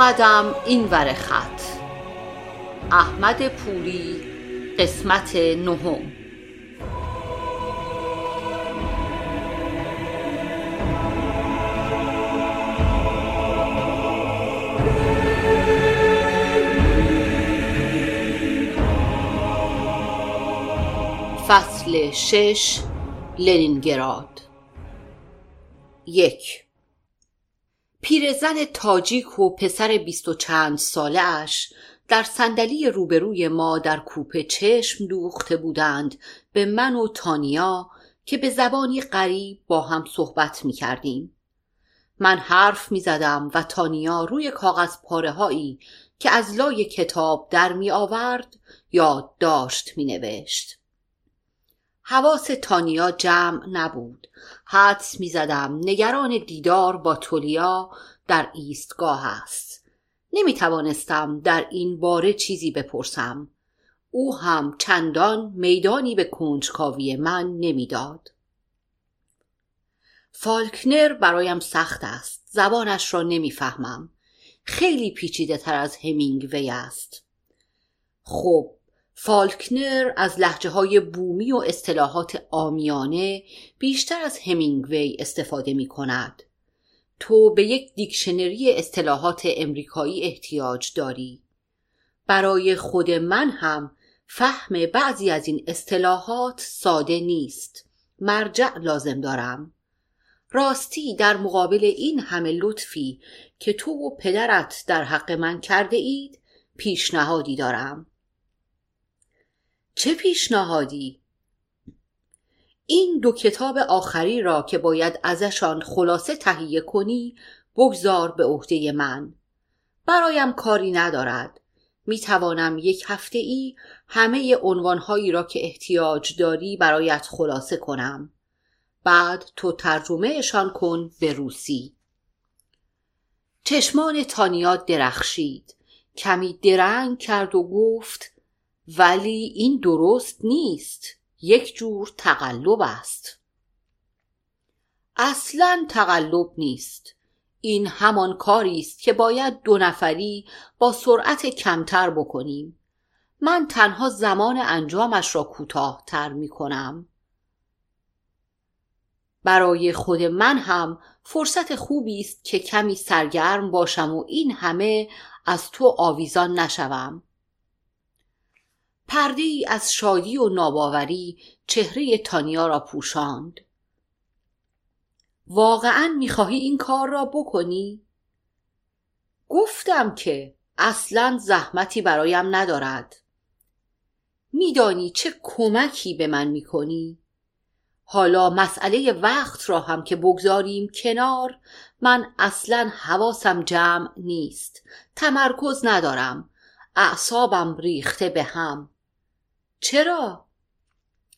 قدم این ور خط. احمد پوری قسمت نهم. فصل شش لنینگراد. یک. پیرزن تاجیک و پسر بیست و چند ساله اش در صندلی روبروی ما در کوپه چشم دوخته بودند به من و تانیا که به زبانی غریب با هم صحبت می کردیم. من حرف می زدم و تانیا روی کاغذ پاره هایی که از لای کتاب در می آورد داشت می نوشت. حواس تانیا جمع نبود حدس می زدم نگران دیدار با تولیا در ایستگاه است. نمی توانستم در این باره چیزی بپرسم. او هم چندان میدانی به کنجکاوی من نمی‌داد. فالکنر برایم سخت است. زبانش را نمی‌فهمم. خیلی پیچیده تر از همینگوی است. خب فالکنر از لحجه های بومی و اصطلاحات آمیانه بیشتر از همینگوی استفاده می کند. تو به یک دیکشنری اصطلاحات امریکایی احتیاج داری. برای خود من هم فهم بعضی از این اصطلاحات ساده نیست. مرجع لازم دارم. راستی در مقابل این همه لطفی که تو و پدرت در حق من کرده اید پیشنهادی دارم. چه پیشنهادی؟ این دو کتاب آخری را که باید ازشان خلاصه تهیه کنی بگذار به عهده من. برایم کاری ندارد. می توانم یک هفته ای همه عنوانهایی را که احتیاج داری برایت خلاصه کنم. بعد تو ترجمهشان کن به روسی. چشمان تانیا درخشید. کمی درنگ کرد و گفت ولی این درست نیست. یک جور تقلب است. اصلا تقلب نیست. این همان کاری است که باید دو نفری با سرعت کمتر بکنیم. من تنها زمان انجامش را کوتاهتر می کنم برای خود من هم فرصت خوبی است که کمی سرگرم باشم و این همه از تو آویزان نشوم. پرده ای از شادی و ناباوری چهره تانیا را پوشاند. واقعا می‌خواهی این کار را بکنی؟ گفتم که اصلا زحمتی برایم ندارد. میدانی چه کمکی به من می‌کنی؟ حالا مسئله وقت را هم که بگذاریم کنار من اصلا حواسم جمع نیست. تمرکز ندارم. اعصابم ریخته به هم. چرا؟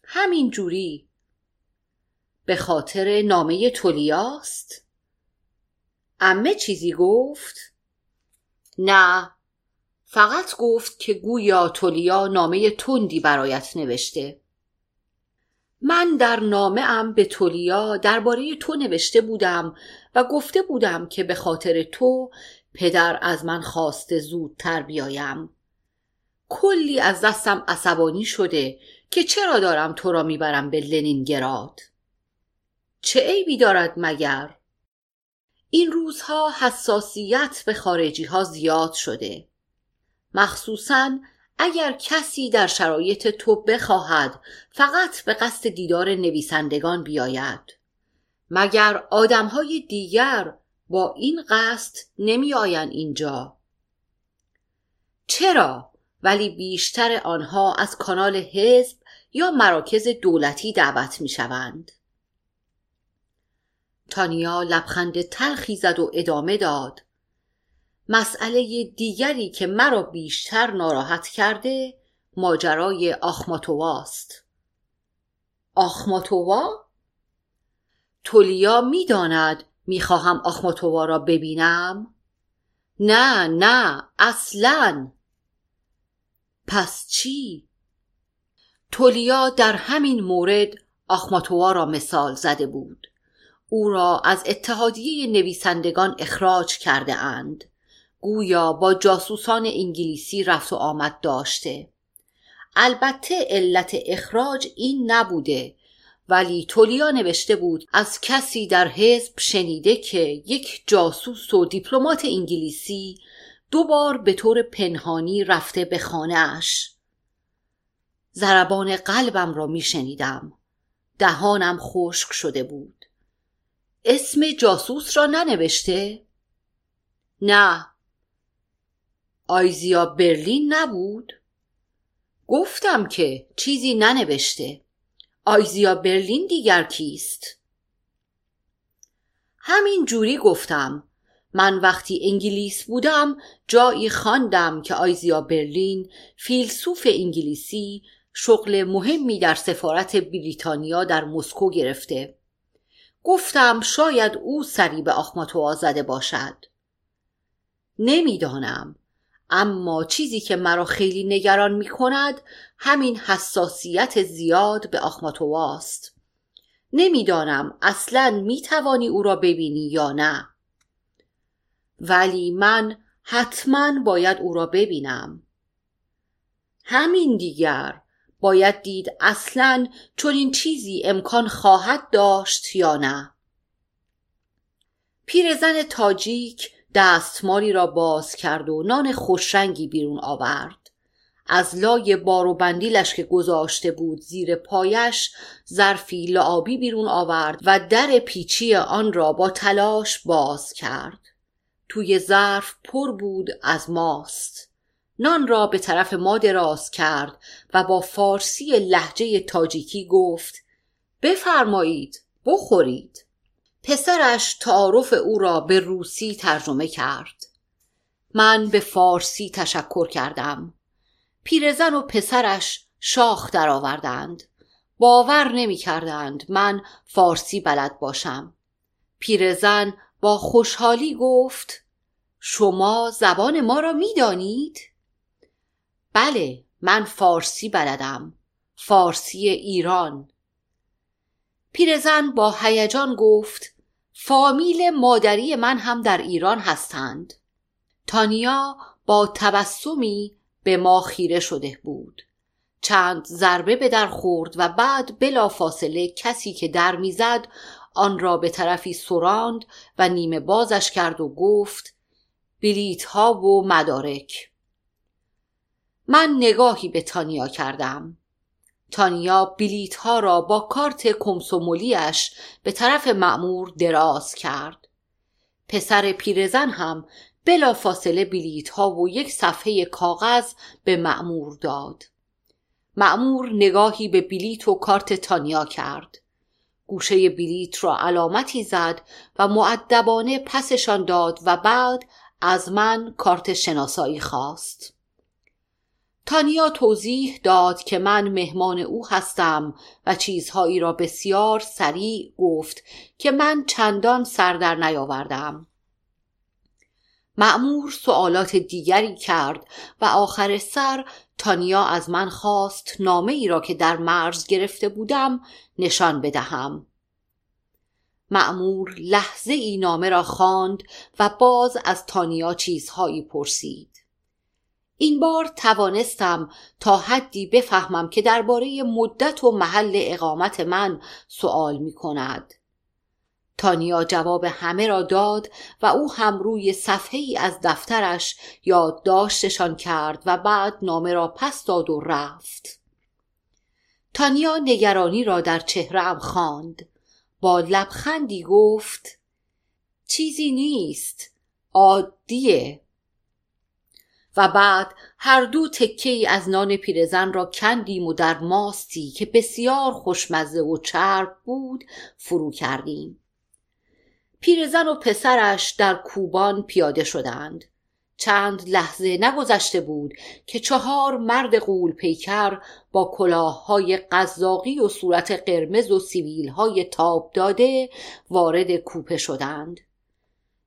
همین جوری به خاطر نامه تولیاست؟ امه چیزی گفت؟ نه فقط گفت که گویا تولیا نامه تندی برایت نوشته من در نامه ام به تولیا درباره تو نوشته بودم و گفته بودم که به خاطر تو پدر از من خواسته زودتر بیایم کلی از دستم عصبانی شده که چرا دارم تو را می‌برم به لنینگراد؟ چه عیبی دارد مگر؟ این روزها حساسیت به خارجی ها زیاد شده. مخصوصا اگر کسی در شرایط تو بخواهد فقط به قصد دیدار نویسندگان بیاید. مگر آدمهای دیگر با این قصد نمی آین اینجا؟ چرا؟ ولی بیشتر آنها از کانال حزب یا مراکز دولتی دعوت می شوند. تانیا لبخند تلخی زد و ادامه داد مسئله دیگری که مرا بیشتر ناراحت کرده ماجرای آخماتواست آخماتوا؟ تولیا می‌داند می‌خواهم آخماتوا را ببینم؟ نه نه اصلا پس چی؟ تولیا در همین مورد آخماتوا را مثال زده بود. او را از اتحادیه نویسندگان اخراج کرده اند. گویا با جاسوسان انگلیسی رفت و آمد داشته. البته علت اخراج این نبوده ولی تولیا نوشته بود از کسی در حزب شنیده که یک جاسوس و دیپلمات انگلیسی دو بار به طور پنهانی رفته به خانهاش ضربان قلبم را می شنیدم دهانم خشک شده بود اسم جاسوس را ننوشته؟ نه آیزیا برلین نبود؟ گفتم که چیزی ننوشته آیزیا برلین دیگر کیست؟ همین جوری گفتم من وقتی انگلیس بودم جایی خواندم که آیزیا برلین فیلسوف انگلیسی شغل مهمی در سفارت بریتانیا در مسکو گرفته. گفتم شاید او سری به آخماتوا زده باشد. نمی‌دانم اما چیزی که مرا خیلی نگران می کند همین حساسیت زیاد به است. نمی‌دانم اصلا می توانی او را ببینی یا نه. ولی من حتما باید او را ببینم. همین دیگر باید دید اصلا چون این چیزی امکان خواهد داشت یا نه. پیرزن تاجیک دستماری را باز کرد و نان خوشرنگی بیرون آورد. از لای بار و بندیلش که گذاشته بود زیر پایش ظرفی لعابی بیرون آورد و در پیچی آن را با تلاش باز کرد. توی ظرف پر بود از ماست. نان را به طرف ما دراز کرد و با فارسی لحجه تاجیکی گفت بفرمایید بخورید. پسرش تعارف او را به روسی ترجمه کرد. من به فارسی تشکر کردم. پیرزن و پسرش شاخ درآوردند. باور نمی کردند من فارسی بلد باشم. پیرزن با خوشحالی گفت شما زبان ما را می دانید؟ بله من فارسی بلدم فارسی ایران. پیرزن با هیجان گفت فامیل مادری من هم در ایران هستند. تانیا با تبسمی به ما خیره شده بود. چند ضربه به در خورد و بعد بلا فاصله کسی که در می‌زد آن را به طرفی سراند و نیمه بازش کرد و گفت بلیت ها و مدارک. من نگاهی به تانیا کردم. تانیا بلیت ها را با کارت کمسومولیش به طرف معمور دراز کرد. پسر پیرزن هم بلا فاصله بلیت ها و یک صفحه کاغذ به معمور داد. معمور نگاهی به بلیت و کارت تانیا کرد. گوشه بلیت را علامتی زد و معدبانه پسشان داد و بعد از من کارت شناسایی خواست. تانیا توضیح داد که من مهمان او هستم و چیزهایی را بسیار سریع گفت که من چندان سر در نیاوردم. معمور سوالات دیگری کرد و آخر سر تانیا از من خواست نامه ای را که در مرز گرفته بودم نشان بدهم معمور لحظه ای نامه را خواند و باز از تانیا چیزهایی پرسید این بار توانستم تا حدی بفهمم که درباره مدت و محل اقامت من سوال می کند. تانیا جواب همه را داد و او هم روی صفحه ای از دفترش یادداشتشان کرد و بعد نامه را پس داد و رفت. تانیا نگرانی را در چهرهام خواند. با لبخندی گفت چیزی نیست عادیه و بعد هر دو تکه ای از نان پیرزن را کندیم و در ماستی که بسیار خوشمزه و چرب بود فرو کردیم پیرزن و پسرش در کوبان پیاده شدند. چند لحظه نگذشته بود که چهار مرد قول پیکر با کلاههای قزاقی و صورت قرمز و های تاب داده وارد کوپه شدند.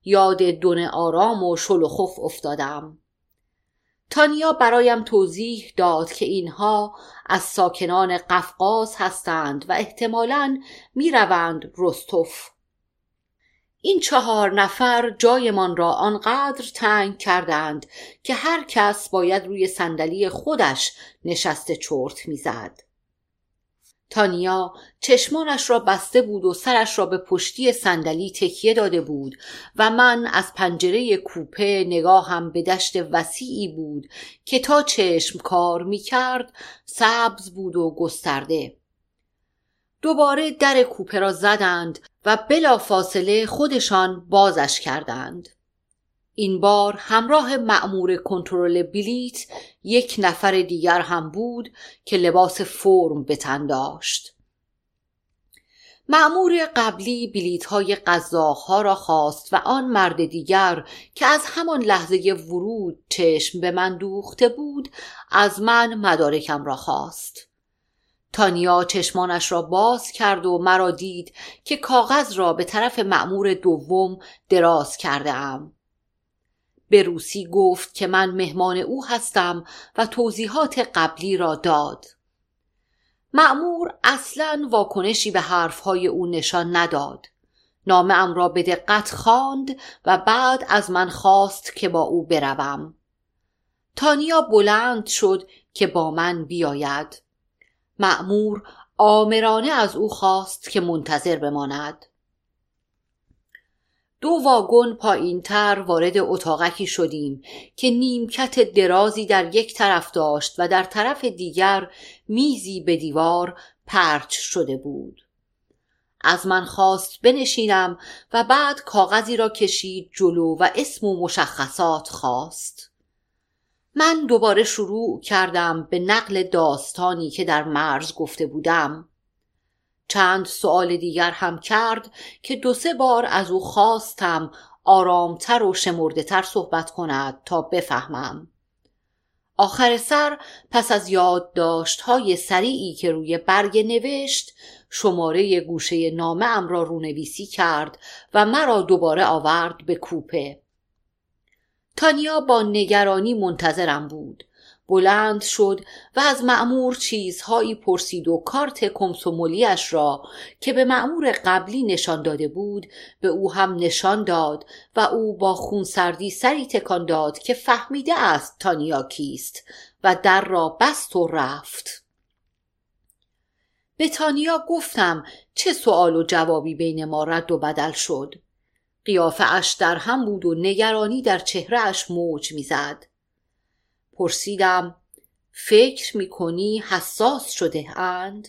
یاد دون آرام و شل و خف افتادم. تانیا برایم توضیح داد که اینها از ساکنان قفقاز هستند و احتمالا می‌روند رستوف. این چهار نفر جایمان را آنقدر تنگ کردند که هر کس باید روی صندلی خودش نشسته چرت می‌زد. تانیا چشمانش را بسته بود و سرش را به پشتی صندلی تکیه داده بود و من از پنجره کوپه نگاهم به دشت وسیعی بود که تا چشم کار می کرد سبز بود و گسترده دوباره در کوپه را زدند و بلا فاصله خودشان بازش کردند. این بار همراه مأمور کنترل بلیت یک نفر دیگر هم بود که لباس فرم به تن داشت. مأمور قبلی بلیت های ها را خواست و آن مرد دیگر که از همان لحظه ورود چشم به من دوخته بود از من مدارکم را خواست. تانیا چشمانش را باز کرد و مرا دید که کاغذ را به طرف مأمور دوم دراز کرده ام. به روسی گفت که من مهمان او هستم و توضیحات قبلی را داد. مأمور اصلا واکنشی به حرفهای او نشان نداد. نامه ام را به دقت خواند و بعد از من خواست که با او بروم. تانیا بلند شد که با من بیاید. معمور آمرانه از او خواست که منتظر بماند. دو واگن تر وارد اتاقکی شدیم که نیمکت درازی در یک طرف داشت و در طرف دیگر میزی به دیوار پرچ شده بود. از من خواست بنشینم و بعد کاغذی را کشید جلو و اسم و مشخصات خواست. من دوباره شروع کردم به نقل داستانی که در مرز گفته بودم. چند سوال دیگر هم کرد که دو سه بار از او خواستم آرامتر و شمرده صحبت کند تا بفهمم. آخر سر پس از یادداشت های سریعی که روی برگ نوشت شماره گوشه نامه ام را رونویسی کرد و مرا دوباره آورد به کوپه. تانیا با نگرانی منتظرم بود. بلند شد و از معمور چیزهایی پرسید و کارت کمسومولیش را که به معمور قبلی نشان داده بود به او هم نشان داد و او با خونسردی سری تکان داد که فهمیده است تانیا کیست و در را بست و رفت. به تانیا گفتم چه سوال و جوابی بین ما رد و بدل شد. قیافه اش در هم بود و نگرانی در چهرهش موج می‌زد. پرسیدم فکر می‌کنی حساس شده اند؟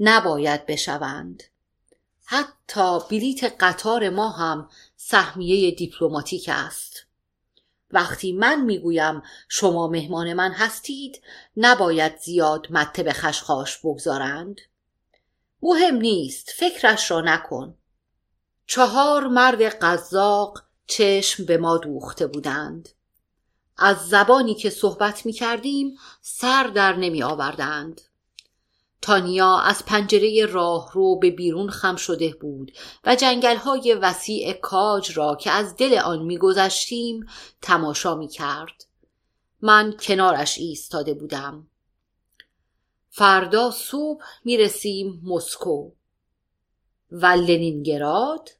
نباید بشوند. حتی بلیت قطار ما هم سهمیه دیپلماتیک است. وقتی من می‌گویم شما مهمان من هستید نباید زیاد مته به خشخاش بگذارند. مهم نیست فکرش را نکن. چهار مرد قزاق چشم به ما دوخته بودند از زبانی که صحبت می کردیم سر در نمی آوردند تانیا از پنجره راه رو به بیرون خم شده بود و جنگل های وسیع کاج را که از دل آن میگذشتیم تماشا می کرد. من کنارش ایستاده بودم. فردا صبح می رسیم مسکو و لنینگراد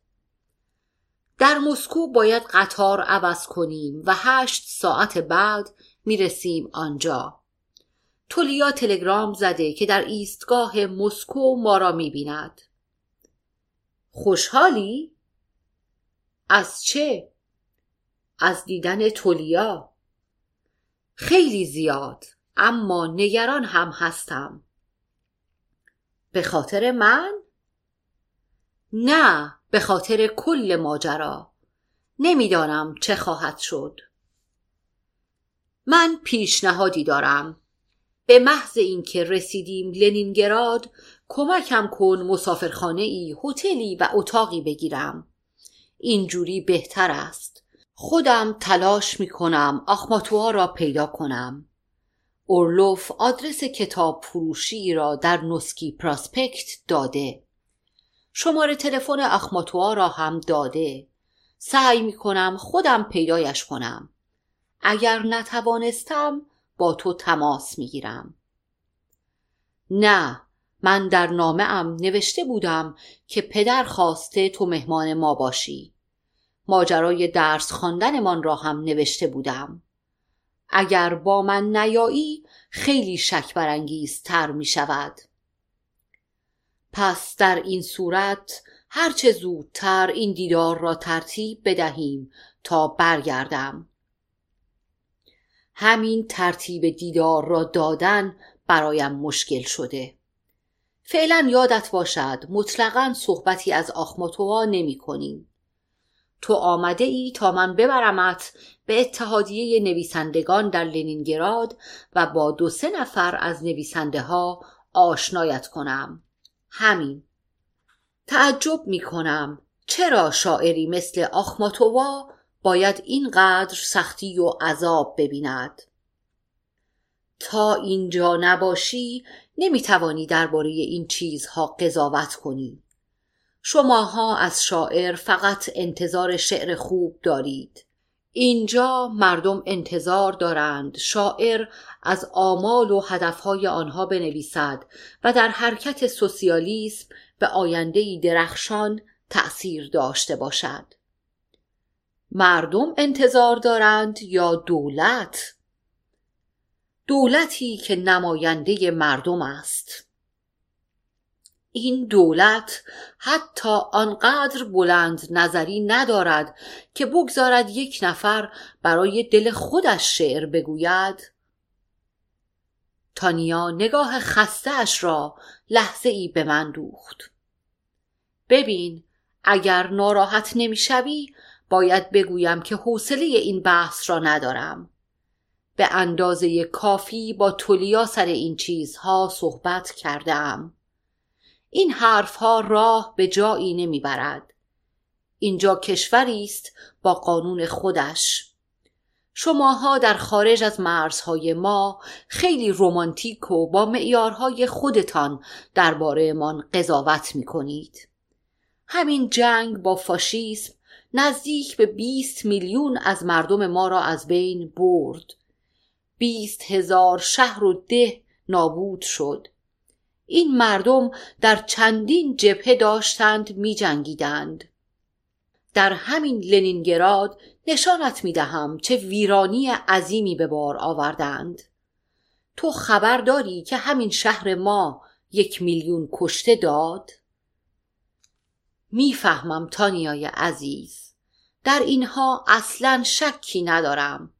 در مسکو باید قطار عوض کنیم و هشت ساعت بعد می‌رسیم آنجا تولیا تلگرام زده که در ایستگاه مسکو ما را می‌بیند خوشحالی؟ از چه؟ از دیدن تولیا خیلی زیاد اما نگران هم هستم به خاطر من؟ نه به خاطر کل ماجرا. نمی‌دانم چه خواهد شد. من پیشنهادی دارم. به محض اینکه رسیدیم لنینگراد کمکم کن مسافرخانه ای هتلی و اتاقی بگیرم. اینجوری بهتر است. خودم تلاش می کنم آخماتوها را پیدا کنم. اورلوف آدرس کتاب فروشی را در نسکی پراسپکت داده. شماره تلفن اخماتوا را هم داده. سعی می کنم خودم پیدایش کنم. اگر نتوانستم با تو تماس می‌گیرم. نه من در نامه ام نوشته بودم که پدر خواسته تو مهمان ما باشی. ماجرای درس خواندنمان را هم نوشته بودم. اگر با من نیایی خیلی شک برانگیز تر می شود پس در این صورت هرچه زودتر این دیدار را ترتیب بدهیم تا برگردم. همین ترتیب دیدار را دادن برایم مشکل شده. فعلا یادت باشد مطلقا صحبتی از آخماتوا نمی کنیم. تو آمده ای تا من ببرمت به اتحادیه نویسندگان در لنینگراد و با دو سه نفر از نویسنده ها آشنایت کنم. همین. تعجب می کنم چرا شاعری مثل آخماتووا باید اینقدر سختی و عذاب ببیند. تا اینجا نباشی نمی‌توانی درباره این چیزها قضاوت کنی. شماها از شاعر فقط انتظار شعر خوب دارید. اینجا مردم انتظار دارند شاعر از آمال و هدفهای آنها بنویسد و در حرکت سوسیالیسم به آینده درخشان تأثیر داشته باشد. مردم انتظار دارند یا دولت؟ دولتی که نماینده مردم است. این دولت حتی آنقدر بلند نظری ندارد که بگذارد یک نفر برای دل خودش شعر بگوید تانیا نگاه خستهاش را لحظه ای به من دوخت. ببین اگر ناراحت نمی‌شوی باید بگویم که حوصله این بحث را ندارم. به اندازه کافی با تولیا سر این چیزها صحبت کردم. این حرفها راه به جایی نمی‌برد. اینجا کشوری است با قانون خودش. شماها در خارج از مرزهای ما خیلی رومانتیک و با معیارهای خودتان دربارهمان قضاوت می کنید. همین جنگ با فاشیسم نزدیک به 20 میلیون از مردم ما را از بین برد. بیست هزار شهر و ده نابود شد. این مردم در چندین جبهه داشتند می جنگیدند. در همین لنینگراد نشانت می دهم چه ویرانی عظیمی به بار آوردند. تو خبر داری که همین شهر ما یک میلیون کشته داد؟ می‌فهمم تانیای عزیز در اینها اصلا شکی ندارم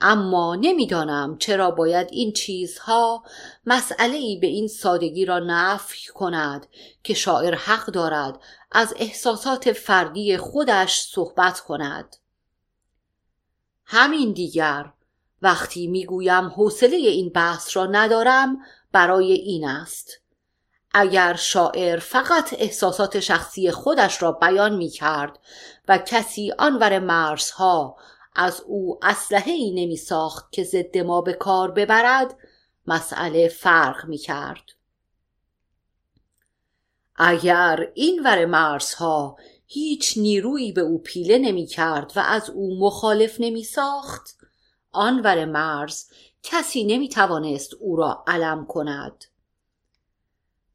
اما نمی‌دانم چرا باید این چیزها مسئله ای به این سادگی را نفی کند که شاعر حق دارد از احساسات فردی خودش صحبت کند. همین دیگر وقتی می‌گویم حوصله این بحث را ندارم برای این است. اگر شاعر فقط احساسات شخصی خودش را بیان می کرد و کسی آنور مرزها از او اسلحه ای نمی ساخت که ضد ما به کار ببرد مسئله فرق می کرد. اگر این ور مرزها هیچ نیرویی به او پیله نمی کرد و از او مخالف نمی ساخت آن ور مرز کسی نمی توانست او را علم کند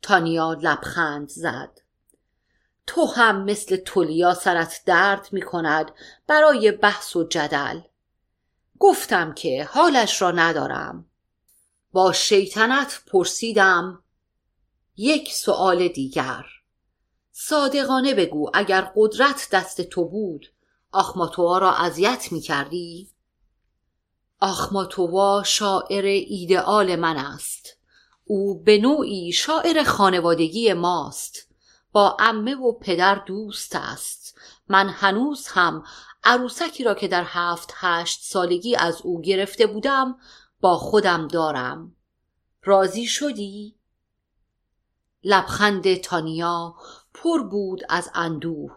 تانیا لبخند زد تو هم مثل تولیا سرت درد می کند برای بحث و جدل. گفتم که حالش را ندارم. با شیطنت پرسیدم یک سؤال دیگر. صادقانه بگو اگر قدرت دست تو بود آخماتوا را اذیت می کردی؟ آخماتوا شاعر ایدئال من است. او به نوعی شاعر خانوادگی ماست. با امه و پدر دوست است. من هنوز هم عروسکی را که در هفت هشت سالگی از او گرفته بودم با خودم دارم. راضی شدی؟ لبخند تانیا پر بود از اندوه.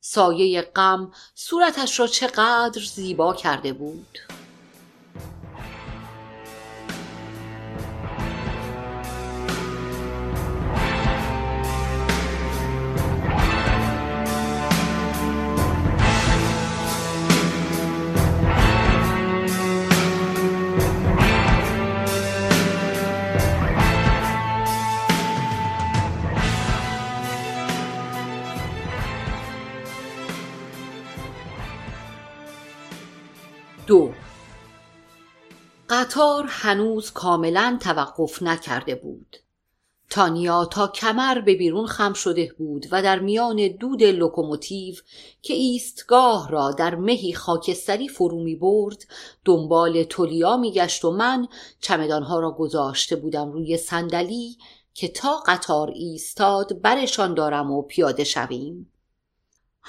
سایه غم صورتش را چقدر زیبا کرده بود. دو. قطار هنوز کاملا توقف نکرده بود. تانیا تا کمر به بیرون خم شده بود و در میان دود لوکوموتیو که ایستگاه را در مهی خاکستری فرو می برد دنبال تولیا می گشت و من چمدانها را گذاشته بودم روی صندلی که تا قطار ایستاد برشان دارم و پیاده شویم.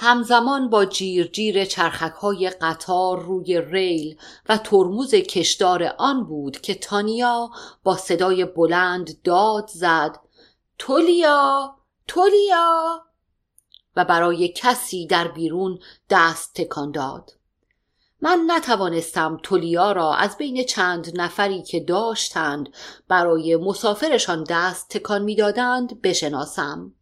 همزمان با جیر جیر چرخک های قطار روی ریل و ترمز کشدار آن بود که تانیا با صدای بلند داد زد تولیا تولیا! و برای کسی در بیرون دست تکان داد. من نتوانستم تولیا را از بین چند نفری که داشتند برای مسافرشان دست تکان می‌دادند بشناسم.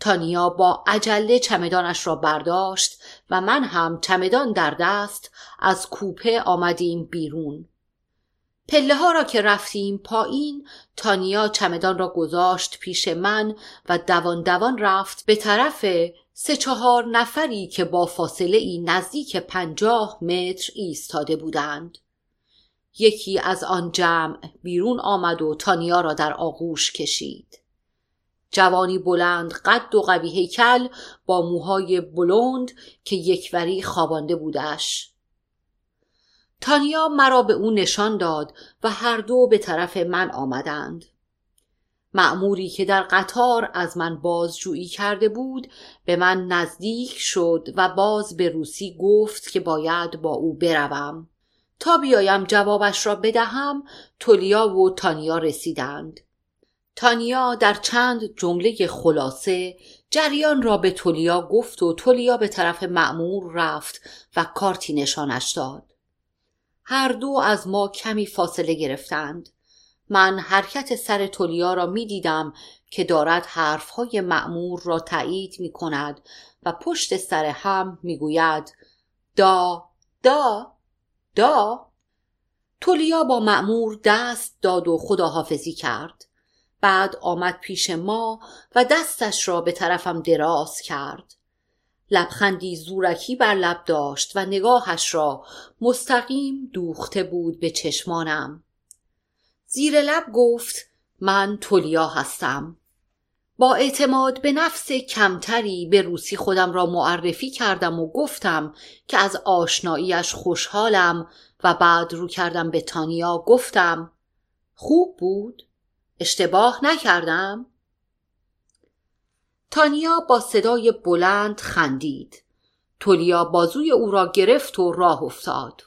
تانیا با عجله چمدانش را برداشت و من هم چمدان در دست از کوپه آمدیم بیرون. پله ها را که رفتیم پایین تانیا چمدان را گذاشت پیش من و دوان دوان رفت به طرف سه چهار نفری که با فاصله ای نزدیک پنجاه متر ایستاده بودند. یکی از آن جمع بیرون آمد و تانیا را در آغوش کشید. جوانی بلند قد و قوی هیکل با موهای بلند که یکوری خوابانده بودش تانیا مرا به او نشان داد و هر دو به طرف من آمدند. معموری که در قطار از من بازجویی کرده بود به من نزدیک شد و باز به روسی گفت که باید با او بروم. تا بیایم جوابش را بدهم تولیا و تانیا رسیدند. تانیا در چند جمله خلاصه جریان را به تولیا گفت و تولیا به طرف معمور رفت و کارتی نشانش داد. هر دو از ما کمی فاصله گرفتند. من حرکت سر تولیا را می دیدم که دارد حرفهای معمور را تایید می کند و پشت سر هم می گوید دا دا دا. تولیا با معمور دست داد و خداحافظی کرد. بعد آمد پیش ما و دستش را به طرفم دراز کرد. لبخندی زورکی بر لب داشت و نگاهش را مستقیم دوخته بود به چشمانم. زیر لب گفت من تولیا هستم. با اعتماد به نفس کمتری به روسی خودم را معرفی کردم و گفتم که از آشناییش خوشحالم و بعد رو کردم به تانیا. گفتم خوب بود؟ اشتباه نکردم؟ تانیا با صدای بلند خندید. تولیا بازوی او را گرفت و راه افتاد.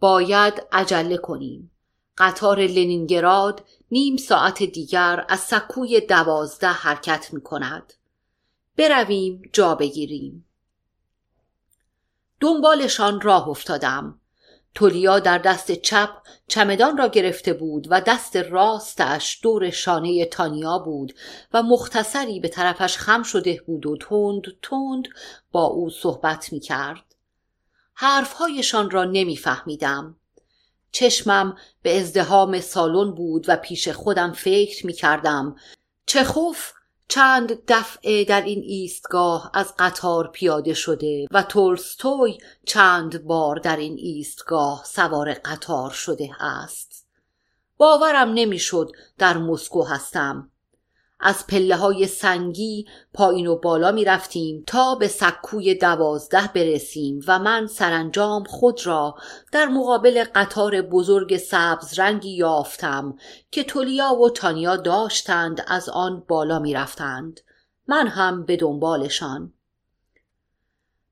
باید عجله کنیم. قطار لنینگراد نیم ساعت دیگر از سکوی دوازده حرکت می کند برویم جا بگیریم. دنبالشان راه افتادم. تولیا در دست چپ چمدان را گرفته بود و دست راستش دور شانه تانیا بود و مختصری به طرفش خم شده بود و تند تند با او صحبت می کرد. حرفهایشان را نمیفهمیدم. چشمم به ازدهام سالن بود و پیش خودم فکر می کردم چخوف چند دفعه در این ایستگاه از قطار پیاده شده و تولستوی چند بار در این ایستگاه سوار قطار شده است. باورم نمی‌شد در مسکو هستم. از پله های سنگی پایین و بالا می رفتیم تا به سکوی دوازده برسیم و من سرانجام خود را در مقابل قطار بزرگ سبز رنگی یافتم که تولیا و تانیا داشتند از آن بالا می رفتند. من هم به دنبالشان.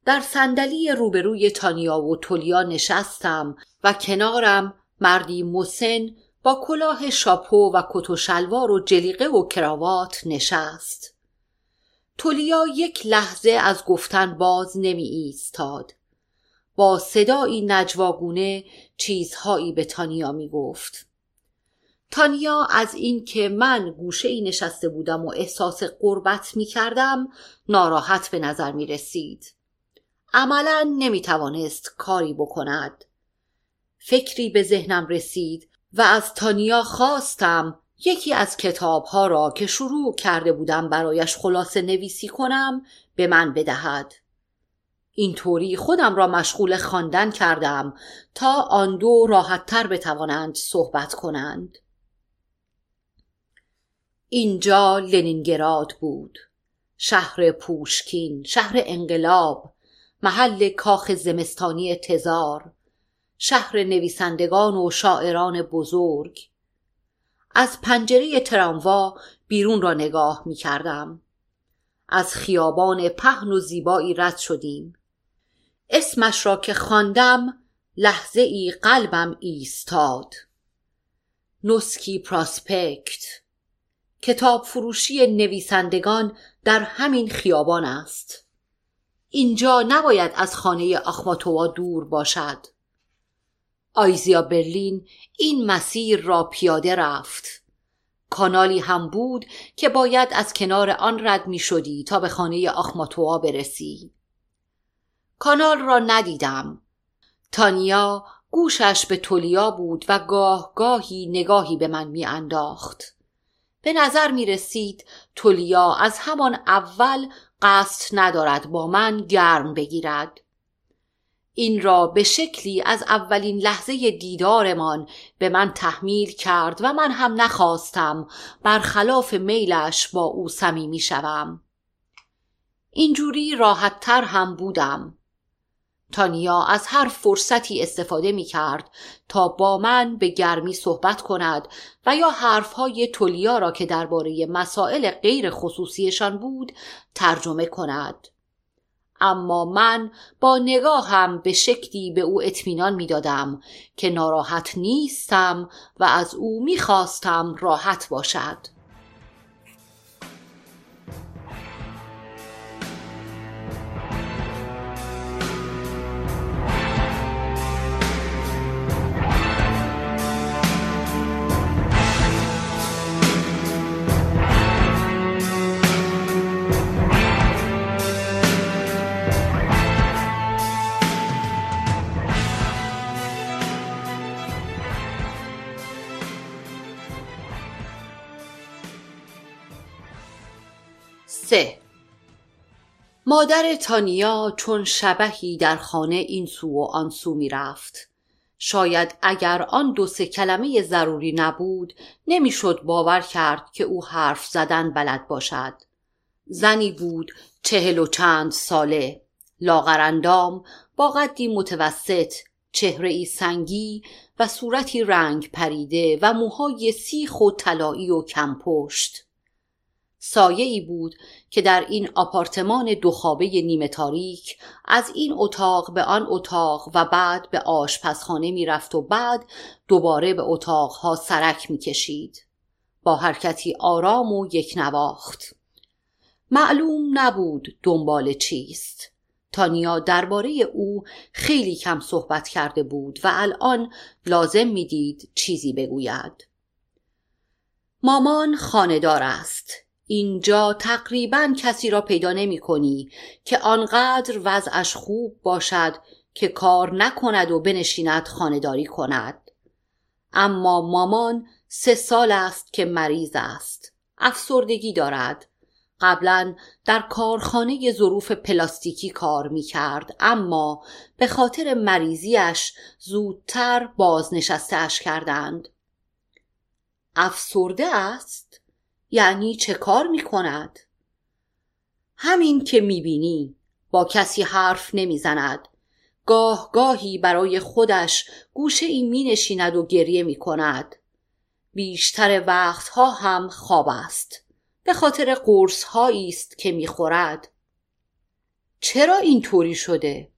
در صندلی روبروی تانیا و تولیا نشستم و کنارم مردی مسن با کلاه شاپو و کت و شلوار و جلیقه و کراوات نشست. تولیا یک لحظه از گفتن باز نمی ایستاد. با صدایی نجواگونه چیزهایی به تانیا می گفت. تانیا از اینکه من گوشه ای نشسته بودم و احساس قربت می کردم ناراحت به نظر می رسید. عملا نمی توانست کاری بکند. فکری به ذهنم رسید و از تانیا خواستم یکی از کتابها را که شروع کرده بودم برایش خلاصه نویسی کنم به من بدهد. اینطوری خودم را مشغول خواندن کردم تا آن دو راحتتر بتوانند صحبت کنند. اینجا لنینگراد بود. شهر پوشکین شهر انقلاب محل کاخ زمستانی تزار. شهر نویسندگان و شاعران بزرگ. از پنجره تراموا بیرون را نگاه می کردم. از خیابان پهن و زیبایی رد شدیم. اسمش را که خواندم لحظه ای قلبم ایستاد. نسکی پراسپکت. کتاب فروشی نویسندگان در همین خیابان است. اینجا نباید از خانه آخماتوا دور باشد. آیزیا برلین این مسیر را پیاده رفت کانالی هم بود که باید از کنار آن رد می شدی تا به خانه آخماتوا برسی کانال را ندیدم تانیا گوشش به تولیا بود و گاه گاهی نگاهی به من می انداخت. به نظر می رسید تولیا از همان اول قصد ندارد با من گرم بگیرد. این را به شکلی از اولین لحظه دیدارمان به من تحمیل کرد و من هم نخواستم برخلاف میلش با او صمیمی شوم. اینجوری راحتتر هم بودم تانیا از هر فرصتی استفاده می کرد تا با من به گرمی صحبت کند و یا حرفهای تولیا را که درباره مسائل غیر خصوصیشان بود ترجمه کند. اما من با نگاهم به شکلی به او اطمینان می‌دادم که ناراحت نیستم و از او می‌خواستم راحت باشد. مادر تانیا چون شبهی در خانه این سو و آن سو می رفت. شاید اگر آن دو سه کلمه ضروری نبود نمی‌شد باور کرد که او حرف زدن بلد باشد. زنی بود چهل و چند ساله لاغرندام با قدی متوسط چهره ای سنگی و صورتی رنگ پریده و موهای سیخ و طلایی و کمپشت سایه ای بود که در این آپارتمان دو خوابه نیمه تاریک از این اتاق به آن اتاق و بعد به آشپزخانه می‌رفت و بعد دوباره به اتاقها سرک می‌کشید. با حرکتی آرام و یک نواخت. معلوم نبود دنبال چیست. تانیا درباره او خیلی کم صحبت کرده بود و الان لازم می‌دید چیزی بگوید. مامان خاندار است. اینجا تقریبا کسی را پیدا نمی کنی که آنقدر وضعش خوب باشد که کار نکند و بنشیند خانداری کند. اما مامان سه سال است که مریض است. افسردگی دارد. قبلا در کارخانه ظروف پلاستیکی کار می کرد اما به خاطر مریضیش زودتر بازنشسته اش کردند. افسرده است؟ یعنی چه کار می کند؟ همین که می بینی با کسی حرف نمی زند گاه گاهی برای خودش گوشه ای می نشیند و گریه می کند بیشتر وقتها هم خواب است. به خاطر قرص است که می خورد چرا اینطوری شده؟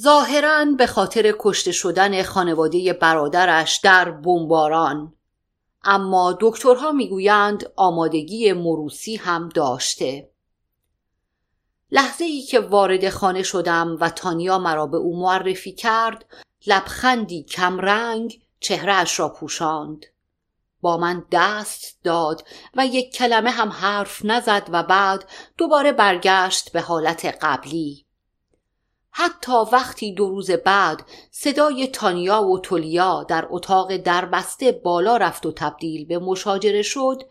ظاهرا به خاطر کشته شدن خانواده برادرش در بمباران. اما دکترها می‌گویند آمادگی مروسی هم داشته. لحظه ای که وارد خانه شدم و تانیا مرا به او معرفی کرد لبخندی کمرنگ چهرهش را پوشاند. با من دست داد و یک کلمه هم حرف نزد و بعد دوباره برگشت به حالت قبلی. حتی وقتی دو روز بعد صدای تانیا و تولیا در اتاق دربسته بالا رفت و تبدیل به مشاجره شد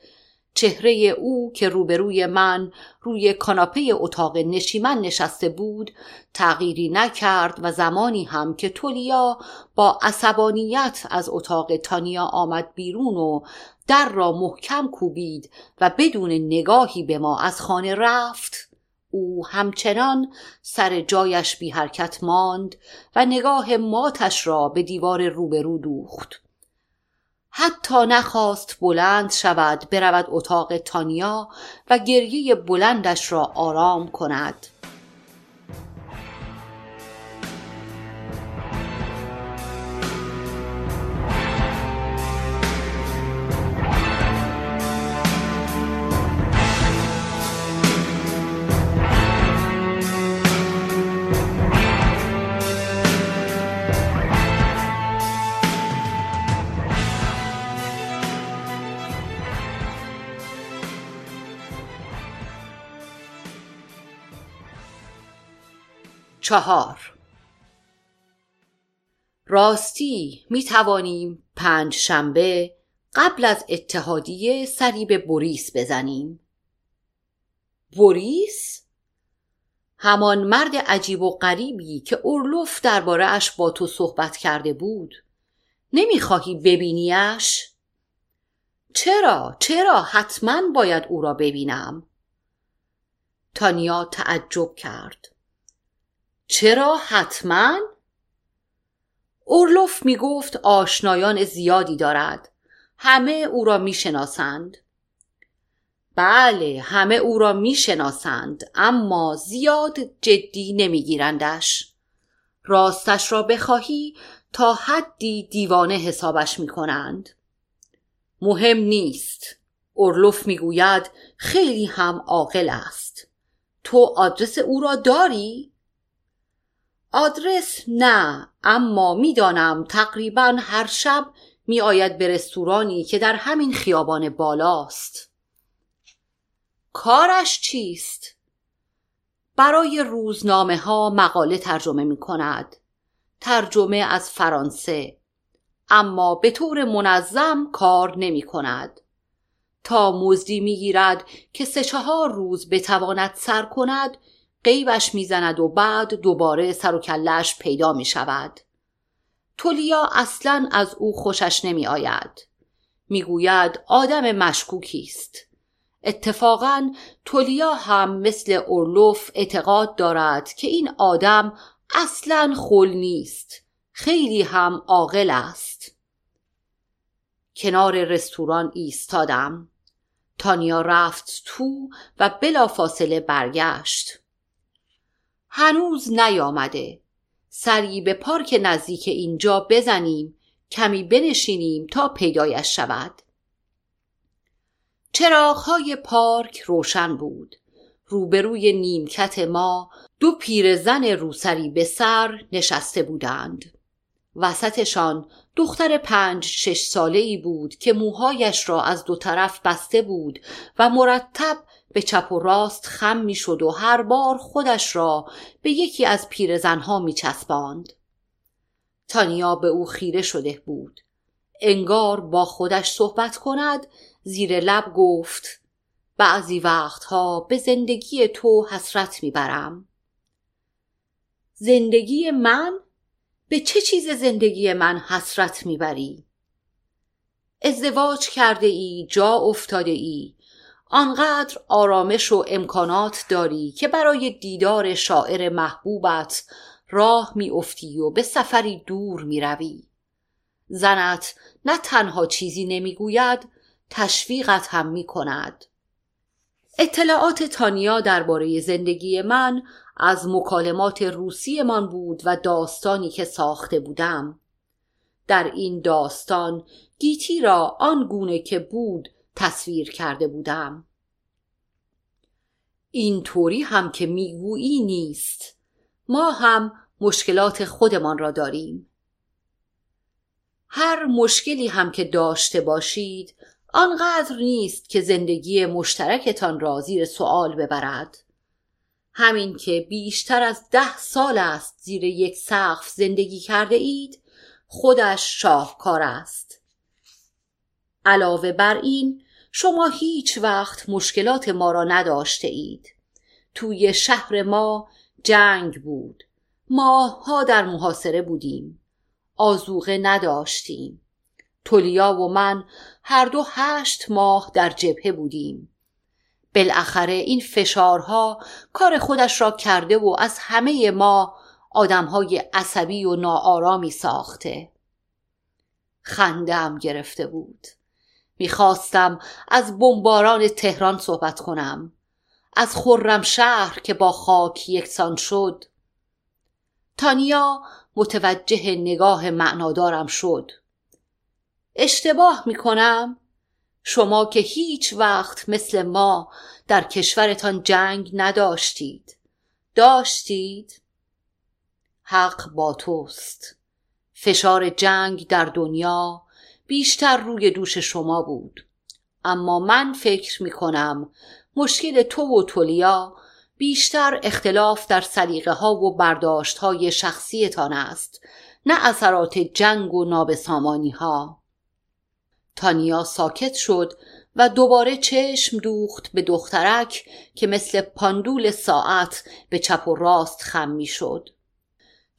چهره او که روبروی من روی کاناپه اتاق نشیمن نشسته بود تغییری نکرد و زمانی هم که تولیا با عصبانیت از اتاق تانیا آمد بیرون و در را محکم کوبید و بدون نگاهی به ما از خانه رفت. او همچنان سر جایش بی حرکت ماند و نگاه ماتش را به دیوار روبرو دوخت. حتی نخواست بلند شود برود اتاق تانیا و گریه بلندش را آرام کند. چهار راستی می توانیم پنج شنبه قبل از اتحادیه سری به بوریس بزنیم بوریس؟ همان مرد عجیب و غریبی که اورلوف درباره اش با تو صحبت کرده بود نمی‌خواهی ببینیش؟ چرا؟ چرا؟ حتما باید او را ببینم تانیا تعجب کرد چرا حتما؟ اورلوف می گفت آشنایان زیادی دارد. همه او را می شناسند بله همه او را می شناسند اما زیاد جدی نمی گیرندش راستش را بخواهی تا حدی دیوانه حسابش می کنند مهم نیست. اورلوف می‌گوید خیلی هم عاقل است. تو آدرس او را داری؟ آدرس نه اما می‌دانم تقریبا هر شب می آید به رستورانی که در همین خیابان بالاست. کارش چیست؟ برای روزنامه ها مقاله ترجمه می کند ترجمه از فرانسه. اما به طور منظم کار نمی کند تا مزدی می گیرد که سه چهار روز بتواند سر کند قیبش می‌زند و بعد دوباره سر و کلش پیدا می شود. تولیا اصلا از او خوشش نمی آید. می‌گوید آدم مشکوکی است. اتفاقا تولیا هم مثل اورلوف اعتقاد دارد که این آدم اصلا خل نیست. خیلی هم عاقل است. کنار رستوران ایستادم. تانیا رفت تو و بلافاصله برگشت. هنوز نیامده. سری به پارک نزدیک اینجا بزنیم کمی بنشینیم تا پیدایش شود. چراغهای پارک روشن بود. روبروی نیمکت ما دو پیرزن روسری به سر نشسته بودند. وسطشان دختر پنج شش ساله ای بود که موهایش را از دو طرف بسته بود و مرتب به چپ و راست خم می‌شد و هر بار خودش را به یکی از پیرزنها می چسباند. تانیا به او خیره شده بود. انگار با خودش صحبت کند زیر لب گفت بعضی وقتها به زندگی تو حسرت می‌برم. زندگی من؟ به چه چیز زندگی من حسرت می‌بری؟ ازدواج کرده ای جا افتاده ای آنقدر آرامش و امکانات داری که برای دیدار شاعر محبوبت راه میافتی و به سفری دور می‌روی. زنت نه تنها چیزی نمی‌گوید تشویقت هم می‌کند. اطلاعات تانیا درباره زندگی من از مکالمات روسی من بود و داستانی که ساخته بودم. در این داستان گیتی را آن گونه که بود تصویر کرده بودم. این طوری هم که می‌گویی نیست. ما هم مشکلات خودمان را داریم. هر مشکلی هم که داشته باشید آنقدر نیست که زندگی مشترکتان را زیر سوال ببرد. همین که بیشتر از ده سال است زیر یک سقف زندگی کرده اید خودش شاهکار است. علاوه بر این شما هیچ وقت مشکلات ما را نداشته اید توی شهر ما جنگ بود. ماهها در محاصره بودیم. آزوغه نداشتیم. تولیا و من هر دو هشت ماه در جبهه بودیم. بالاخره این فشارها کار خودش را کرده و از همه ما آدمهای عصبی و ناآرامی ساخته. خندم گرفته بود. می‌خواستم از بمباران تهران صحبت کنم. از خرم شهر که با خاک یکسان شد. تانیا متوجه نگاه معنادارم شد. اشتباه می‌کنم؟ شما که هیچ وقت مثل ما در کشورتان جنگ نداشتید. داشتید؟ حق با توست. فشار جنگ در دنیا بیشتر روی دوش شما بود اما من فکر می کنم مشکل تو و تولیا بیشتر اختلاف در سلیقه ها و برداشت های شخصیتان است نه اثرات جنگ و نابسامانی ها تانیا ساکت شد و دوباره چشم دوخت به دخترک که مثل پاندول ساعت به چپ و راست خم می شد.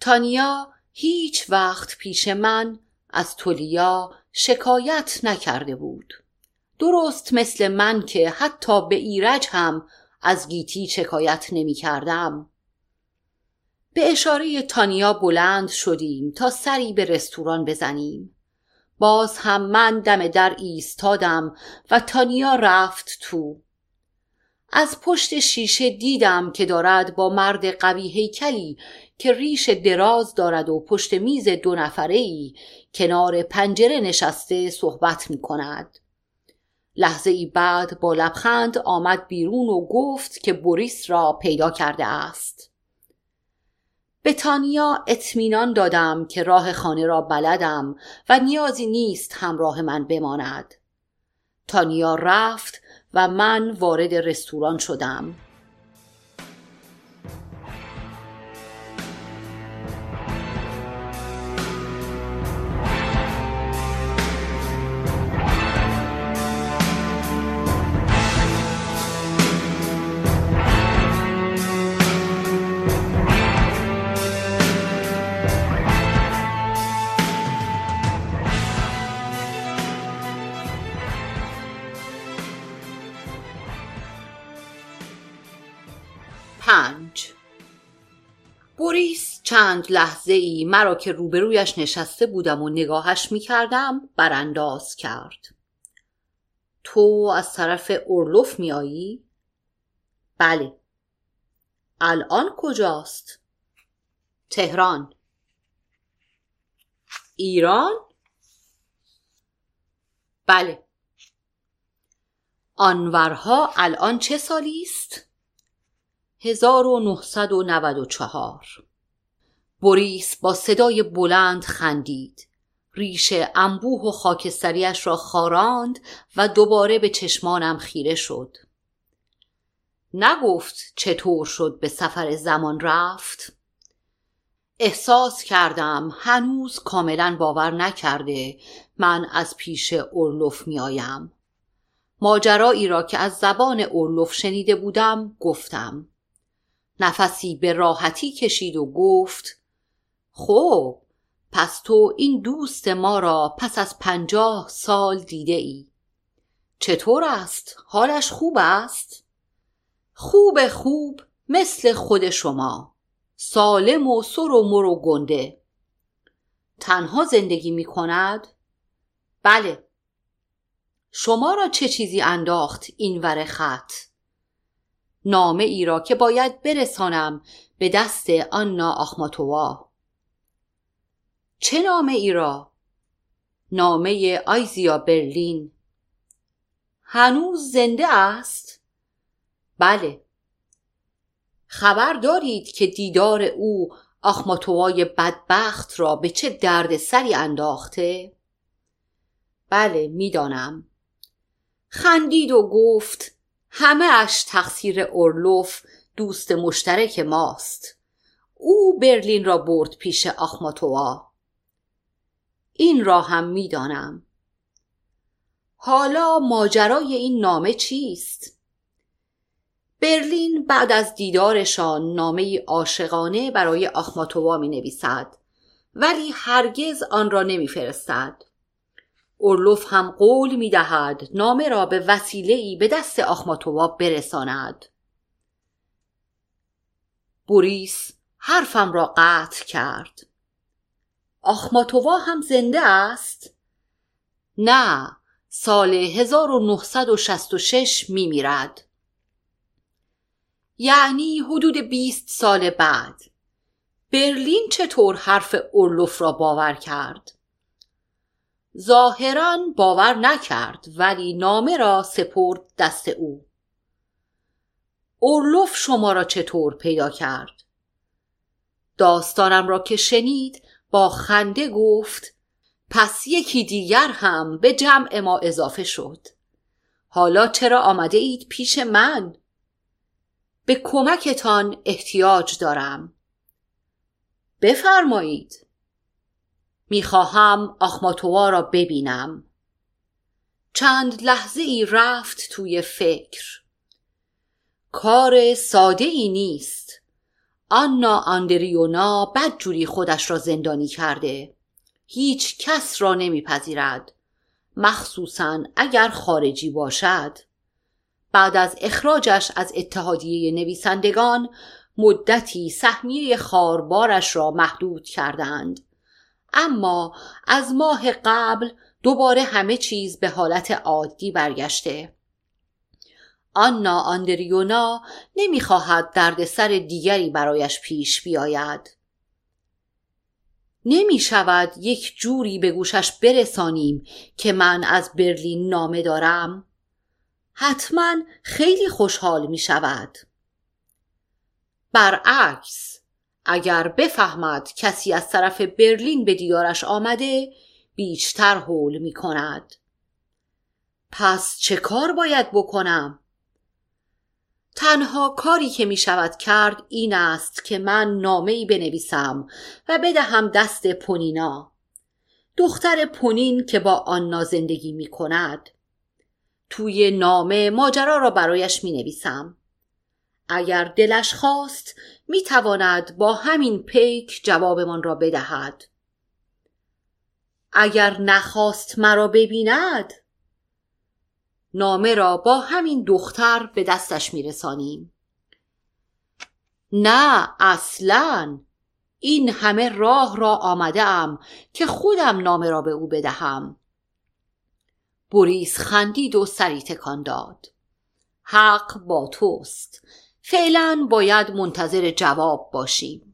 تانیا هیچ وقت پیش من از تولیا شکایت نکرده بود. درست مثل من که حتی به ایرج هم از گیتی شکایت نمی کردم. به اشاره تانیا بلند شدیم تا سری به رستوران بزنیم. باز هم من دم در ایستادم و تانیا رفت تو. از پشت شیشه دیدم که دارد با مرد قوی هیکلی که ریش دراز دارد و پشت میز دو نفره ای کنار پنجره نشسته صحبت می کند. لحظه ای بعد با لبخند آمد بیرون و گفت که بوریس را پیدا کرده است. به تانیا اطمینان دادم که راه خانه را بلدم و نیازی نیست همراه من بماند. تانیا رفت و من وارد رستوران شدم. چند لحظه ای مرا که روبرویش نشسته بودم و نگاهش می کردم برانداز کرد تو از طرف اورلوف می آیی؟ بله الان کجاست؟ تهران ایران؟ بله آنورها الان چه سالی است؟ 1994 بوریس با صدای بلند خندید. ریش انبوه و خاکستریش را خاراند و دوباره به چشمانم خیره شد. نگفت چطور شد به سفر زمان رفت؟ احساس کردم هنوز کاملا باور نکرده من از پیش اورلوف میآیم. ماجرایی را که از زبان اورلوف شنیده بودم گفتم. نفسی به راحتی کشید و گفت خب پس تو این دوست ما را پس از پنجاه سال دیده ای چطور است؟ حالش خوب است؟ خوب خوب مثل خود شما سالم و سر و مر و گنده تنها زندگی می کند؟ بله شما را چه چیزی انداخت این ور خط؟ نامه ای را که باید برسانم به دست آنا آخماتوا چه نامه ای را؟ نامه آیزیا برلین هنوز زنده است؟ بله خبر دارید که دیدار او آخماتوای بدبخت را به چه درد سری انداخته؟ بله می‌دانم خندید و گفت همه اش تقصیر اورلوف دوست مشترک ماست او برلین را برد پیش آخماتوا این را هم می‌دانم حالا ماجرای این نامه چیست؟ برلین بعد از دیدارشان نامه عاشقانه برای آخماتووا می نویسد ولی هرگز آن را نمی فرستد. اورلوف هم قول می دهد نامه را به وسیله ای به دست آخماتووا برساند. بوریس حرفم را قطع کرد. آخماتووا هم زنده است؟ نه سال 1966 می میرد. یعنی حدود 20 سال بعد برلین چطور حرف اورلوف را باور کرد؟ ظاهرا باور نکرد ولی نامه را سپرد دست او اورلوف شما را چطور پیدا کرد؟ داستانم را که شنید با خنده گفت پس یکی دیگر هم به جمع ما اضافه شد. حالا چرا آمده اید پیش من؟ به کمکتان احتیاج دارم. بفرمایید. می‌خواهم آخماتوا را ببینم. چند لحظه ای رفت توی فکر. کار ساده ای نیست. آنا آندریونا بدجوری خودش را زندانی کرده. هیچ کس را نمیپذیرد. مخصوصا اگر خارجی باشد. بعد از اخراجش از اتحادیه نویسندگان مدتی سهمیه خاربارش را محدود کردند. اما از ماه قبل دوباره همه چیز به حالت عادی برگشته. آنا آندریونا نمی‌خواهد دردسر دیگری برایش پیش بیاید. نمی شود یک جوری به گوشش برسانیم که من از برلین نامه دارم؟ حتما خیلی خوشحال می شود برعکس اگر بفهمد کسی از طرف برلین به دیدارش آمده بیشتر حول می کند پس چه کار باید بکنم؟ تنها کاری که می شود کرد این است که من نامه ای بنویسم و بدهم دست پونینا. دختر پونین که با آنا زندگی می کند. توی نامه ماجرا را برایش می نویسم. اگر دلش خواست می تواند با همین پیک جوابمان را بدهد. اگر نخواست مرا ببیند نامه را با همین دختر به دستش میرسانیم. نه اصلا. این همه راه را آمده ام که خودم نامه را به او بدهم. بوریس خندید و سری تکان داد. حق با توست. فعلا باید منتظر جواب باشیم.